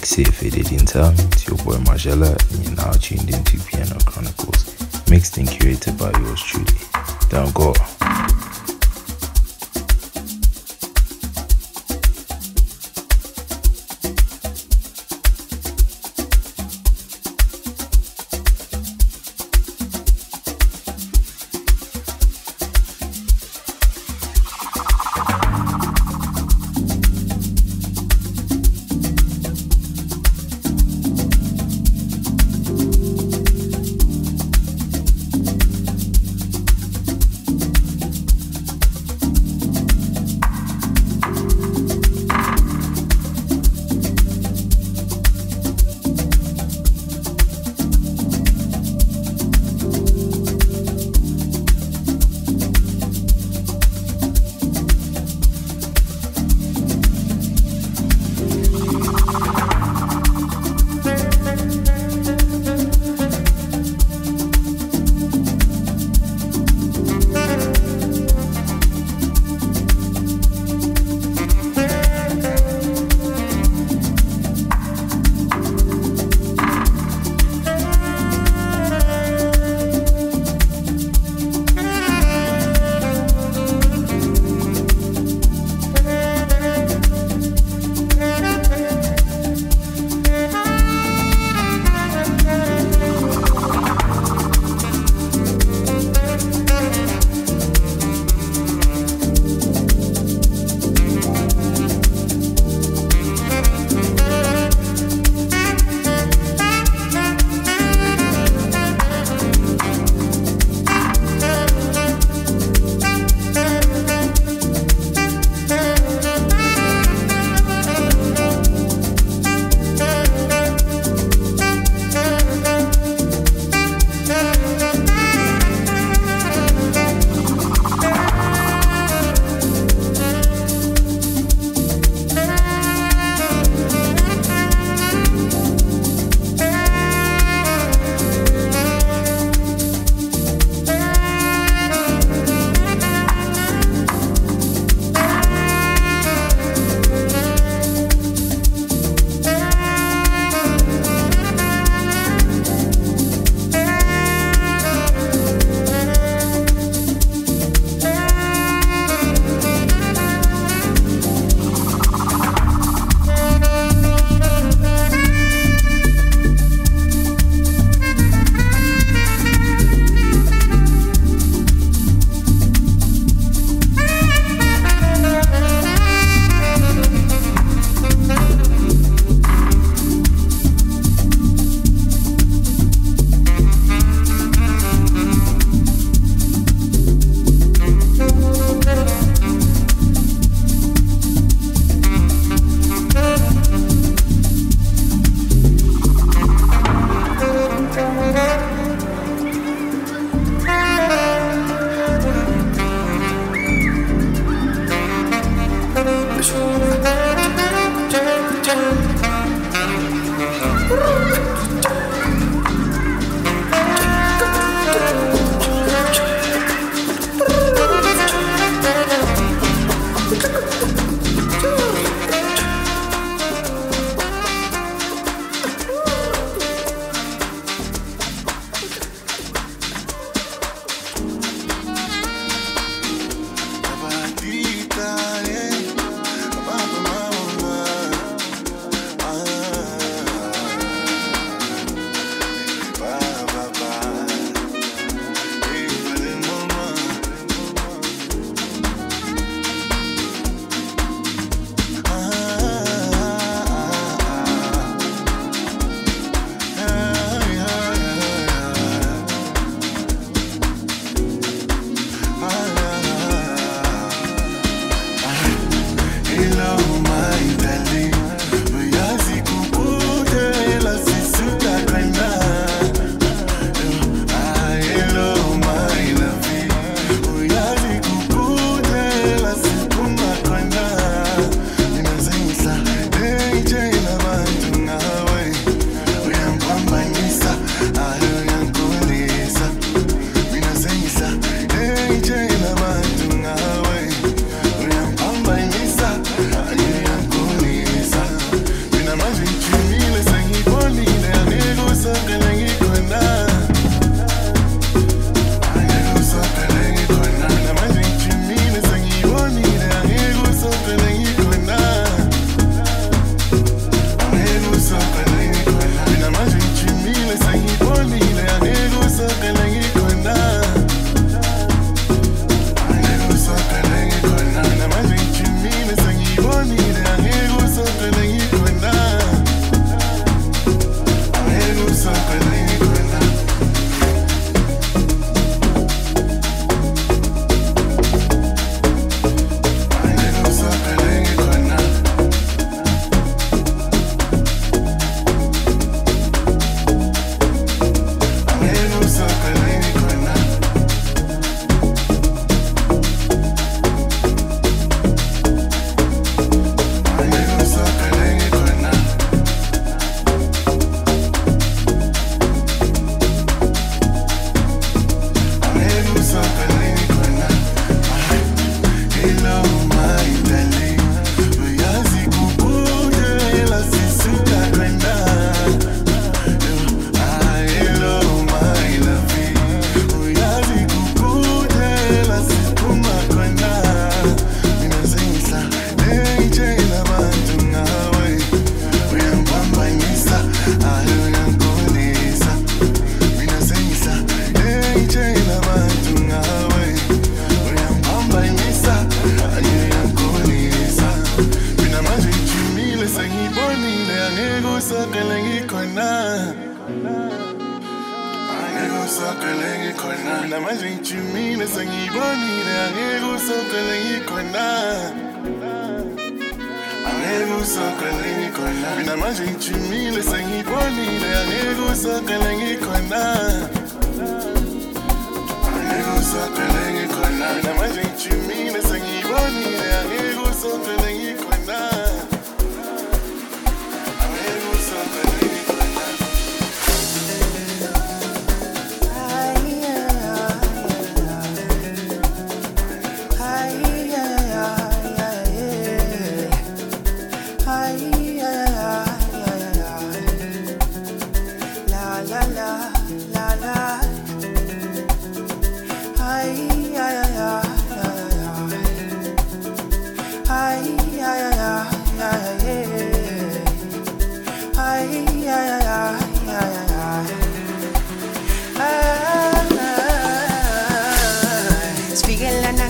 Take safe, editing time. It's your boy Mxrgiela, and you're now tuned into Piano Chronicles, mixed and curated by yours truly. Don't go.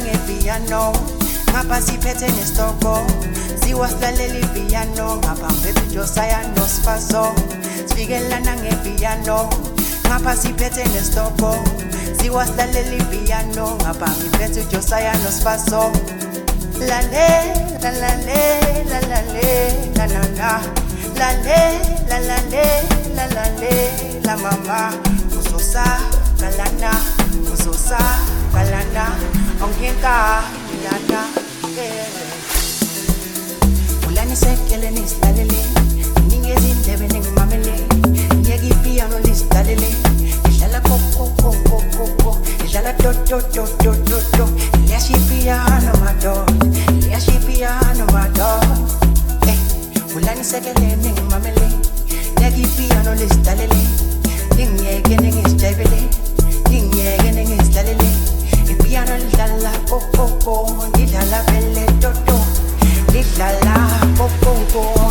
Ngepiano ngapha siphethe nesitoko siwasilalela ipiano ngapha mphethe ujosaya nosifaso sifikelana ngepiano ngapha siphethe nesitoko siwasilalela ipiano ngapha ngiphethe ujosaya nosifaso La le, la la le, la la le, la la la. La le, la la le, la la le, la mama. Uzosa, kalana, uzosa, kalana. Ongeka, yada, ulanisekele nisilalele yegi ningimamele ngiyekipiyano lisilalele la la, po po po,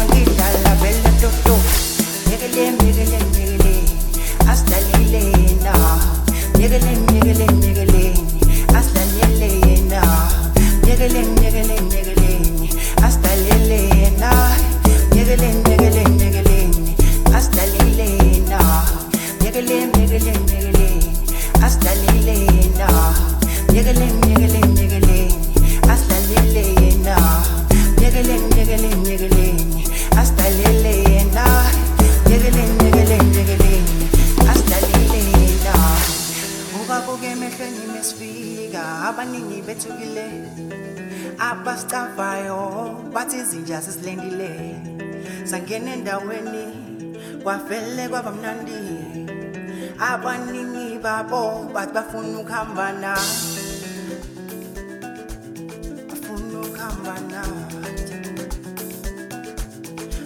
asilalelena myekeleni myekeleni myekeleni asilalelena myekeleni myekeleni myekeleni kwavele kwaba mnandi abaningi babo bathi bafuna ukuhamba nathi bafuna ukuhamba nathi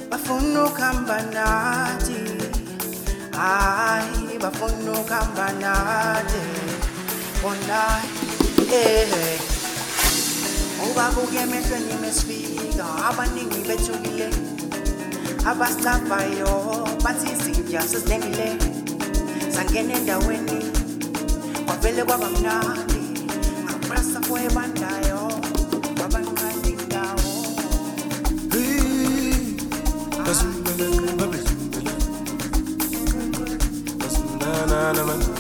bafuna ukuhamba nathi hayi bafuna ukuhamba nathi bona eh ubabuke emehlweni mesifika abaningi bethukile abasicavayo batsizinja sesitengile sangena endaweni kwavele kwaba mnandi ngaprasa kwebandayo kwabanqanda indawo Basimdana, basimdana, basimdana.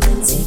frequency.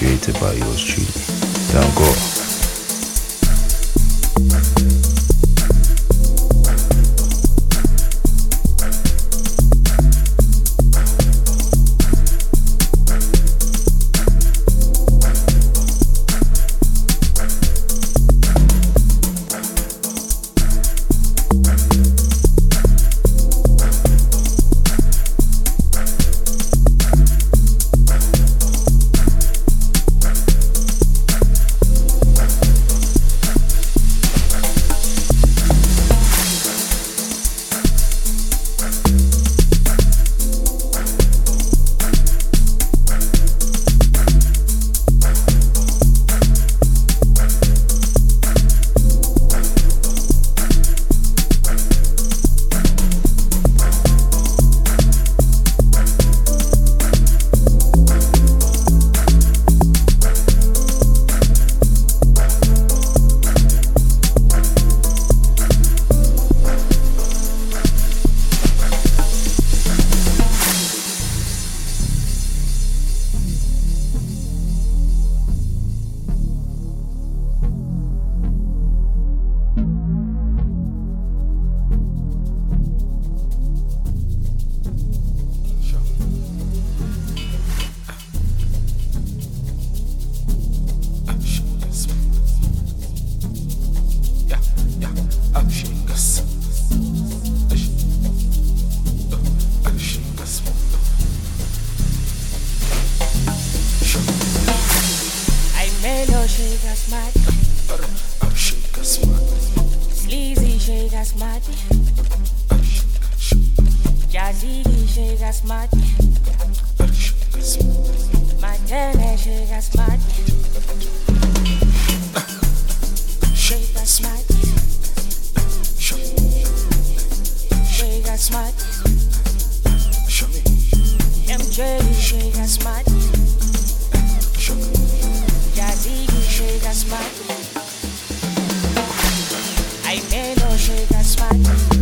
created by yours truly. shake a smack. Shake a smack. Sleazy shake a smack. Jazzy shake a smack. Matene shake a smack. Shake a smack. Shake a smack. MJ shake a smack. I may not shake a smile.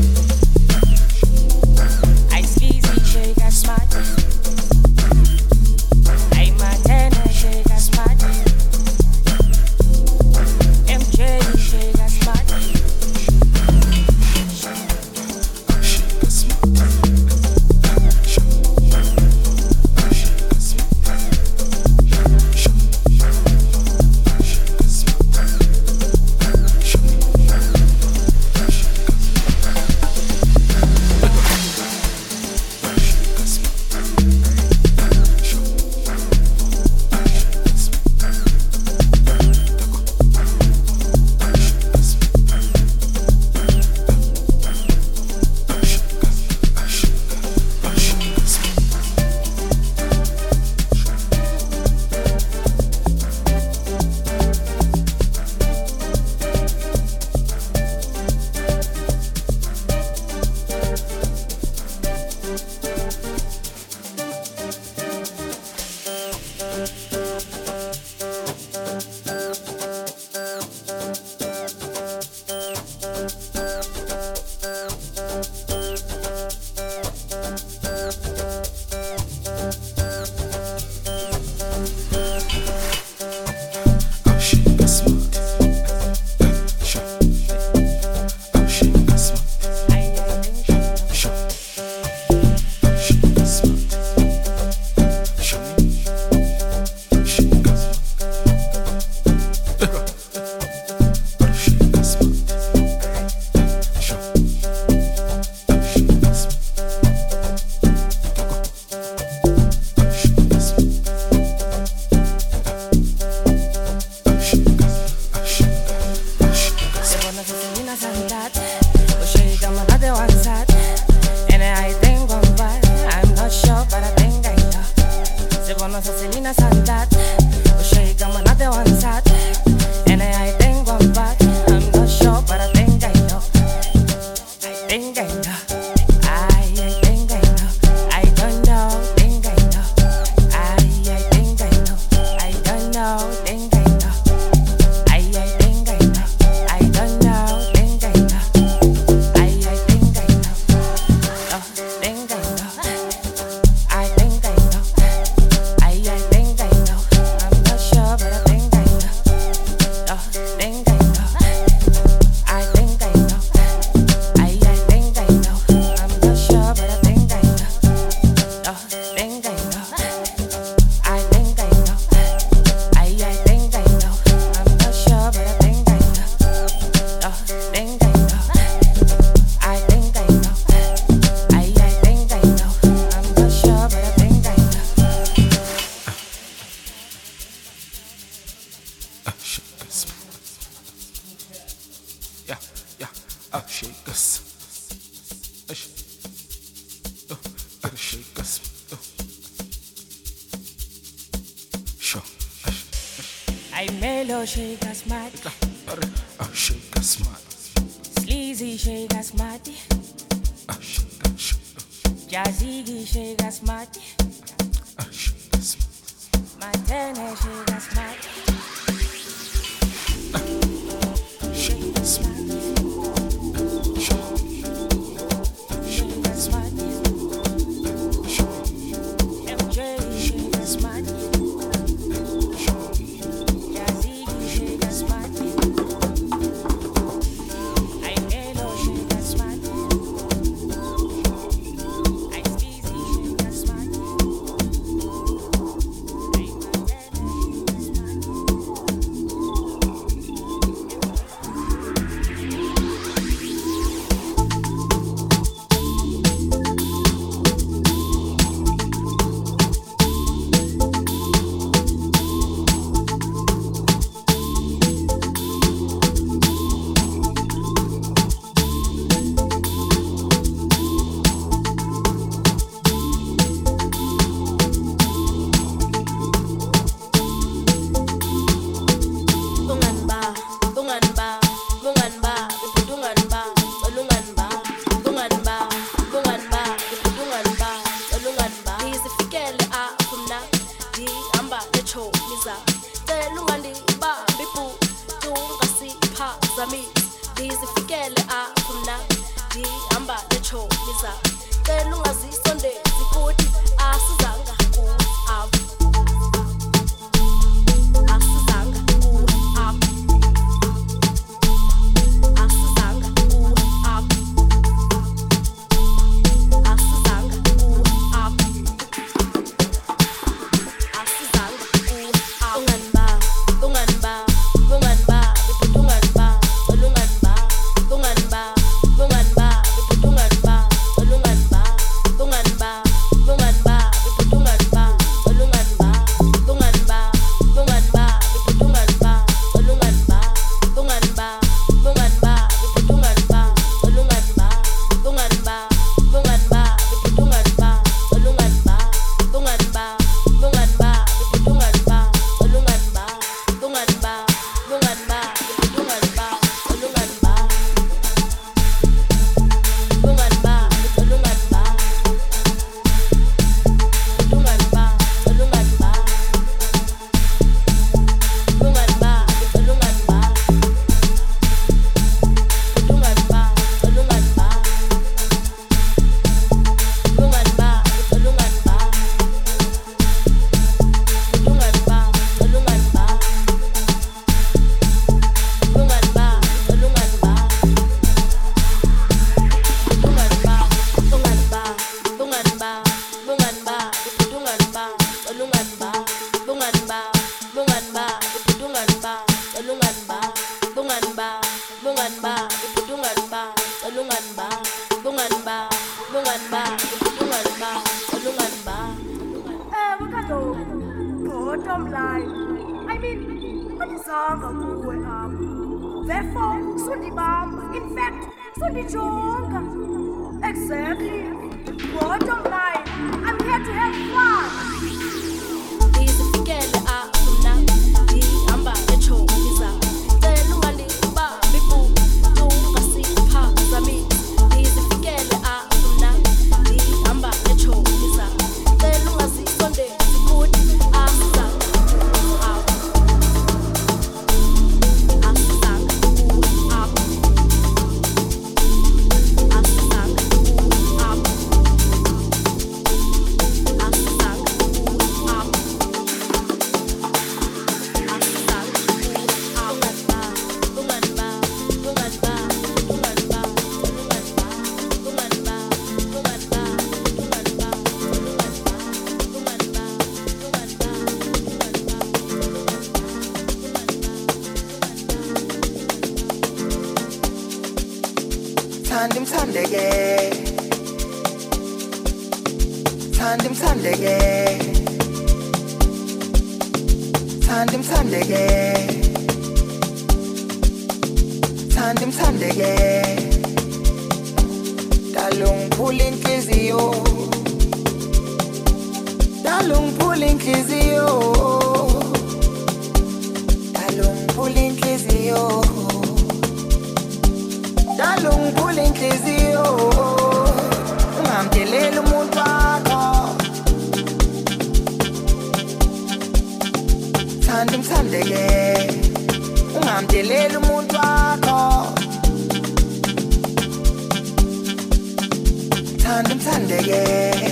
Thanda umthandeke Thanda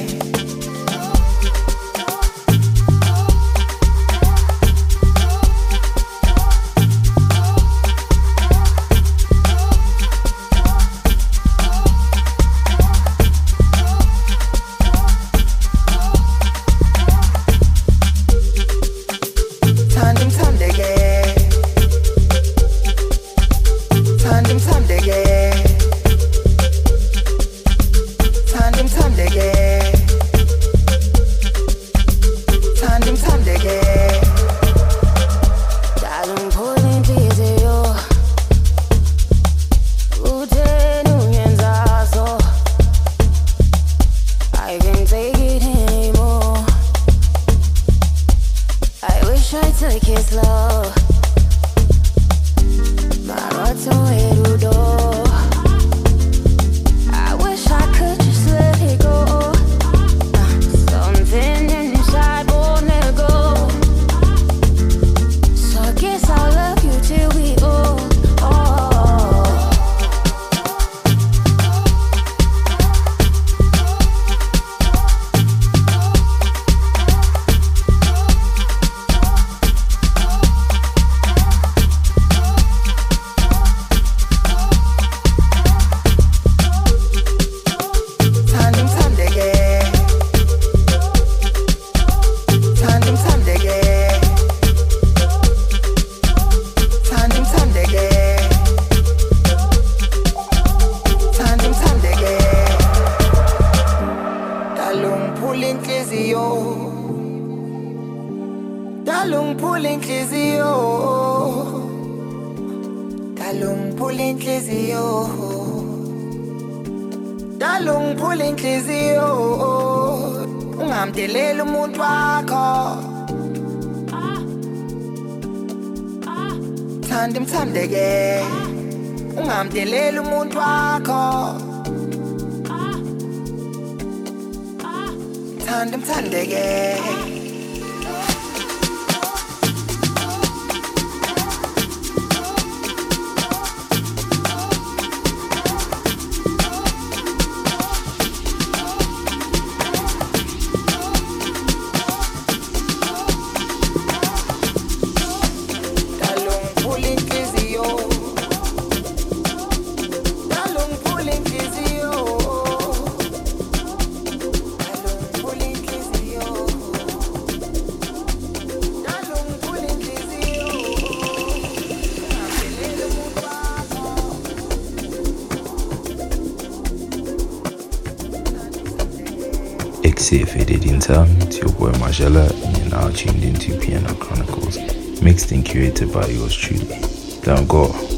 Mxrgiela and now tuned into Piano Chronicles, mixed and curated by yours truly. Thank go.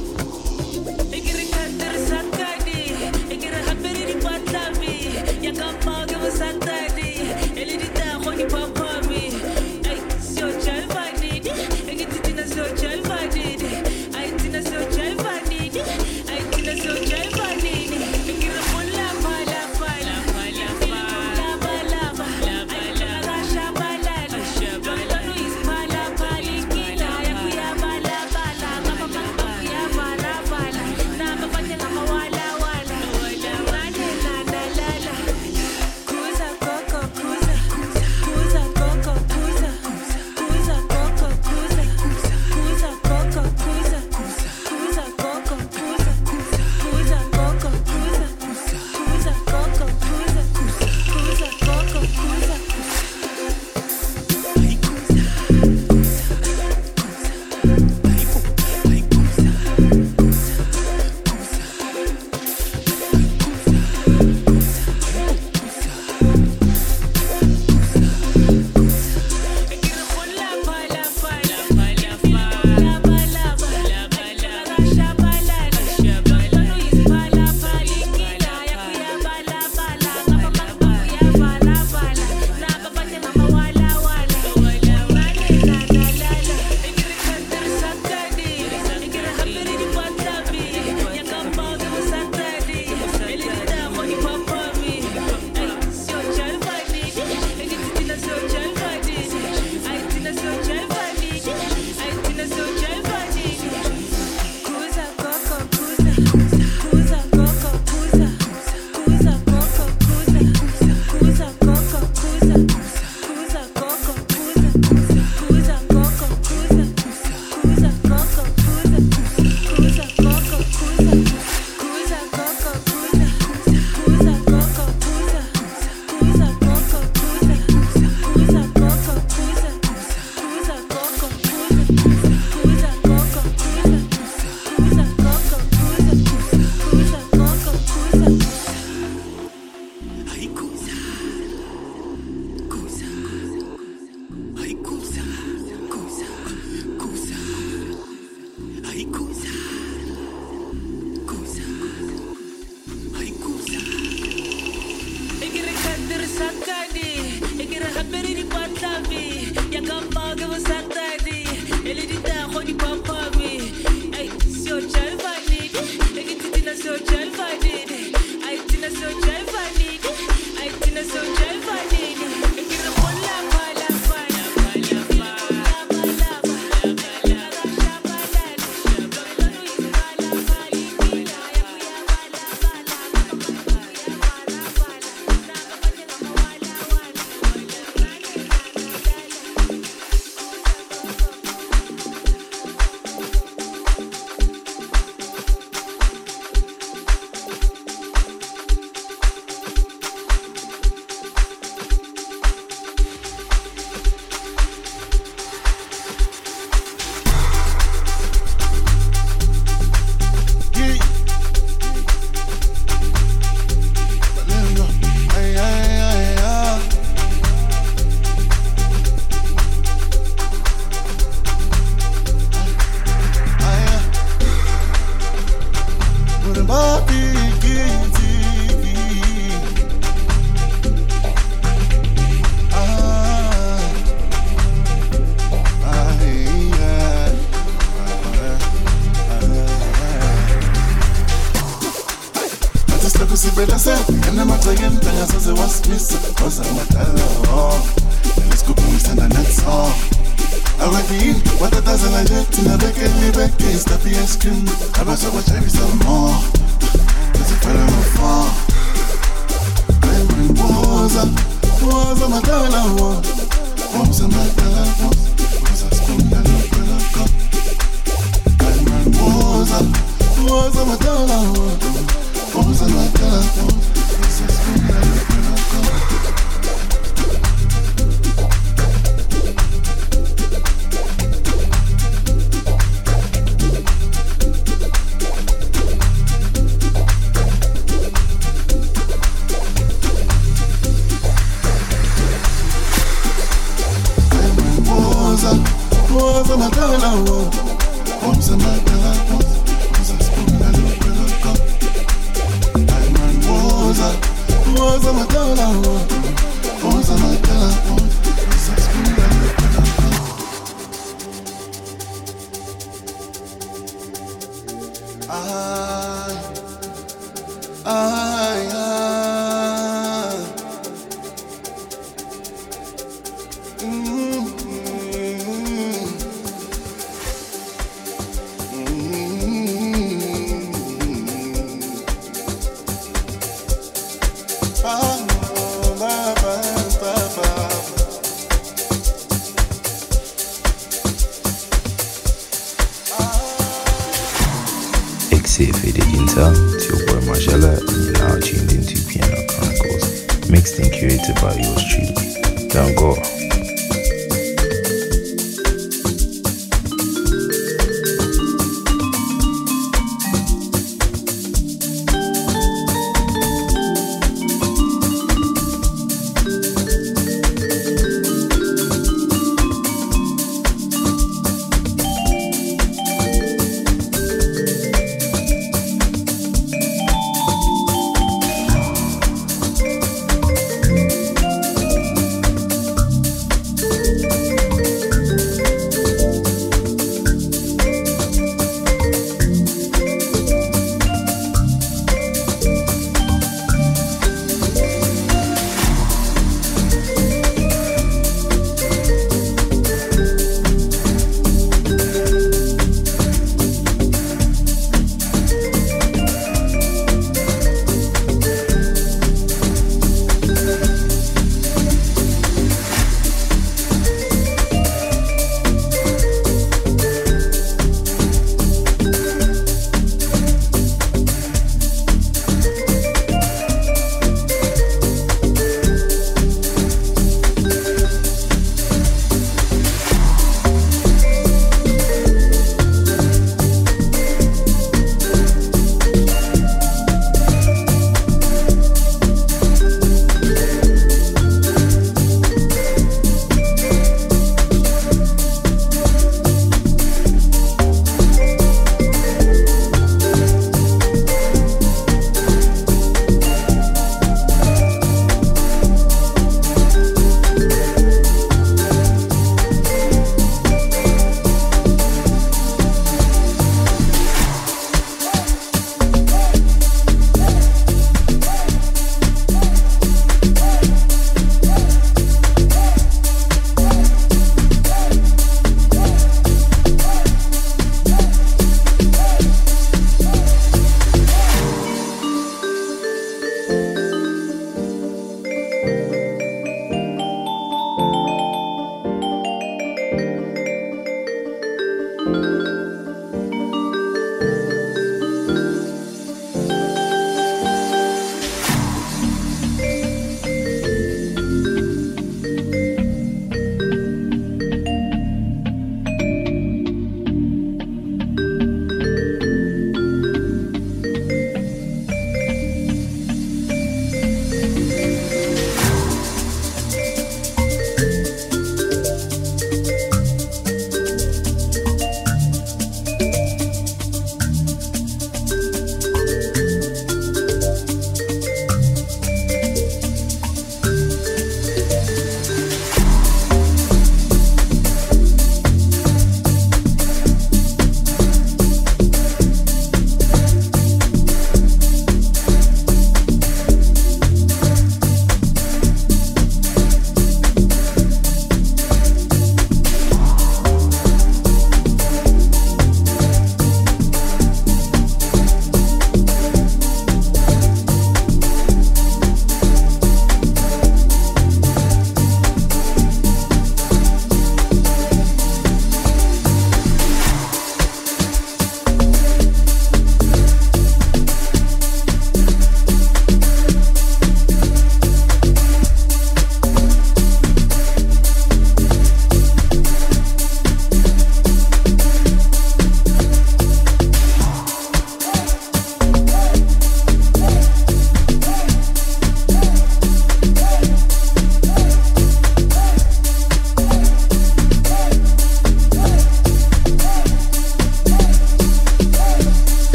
aşkın so much.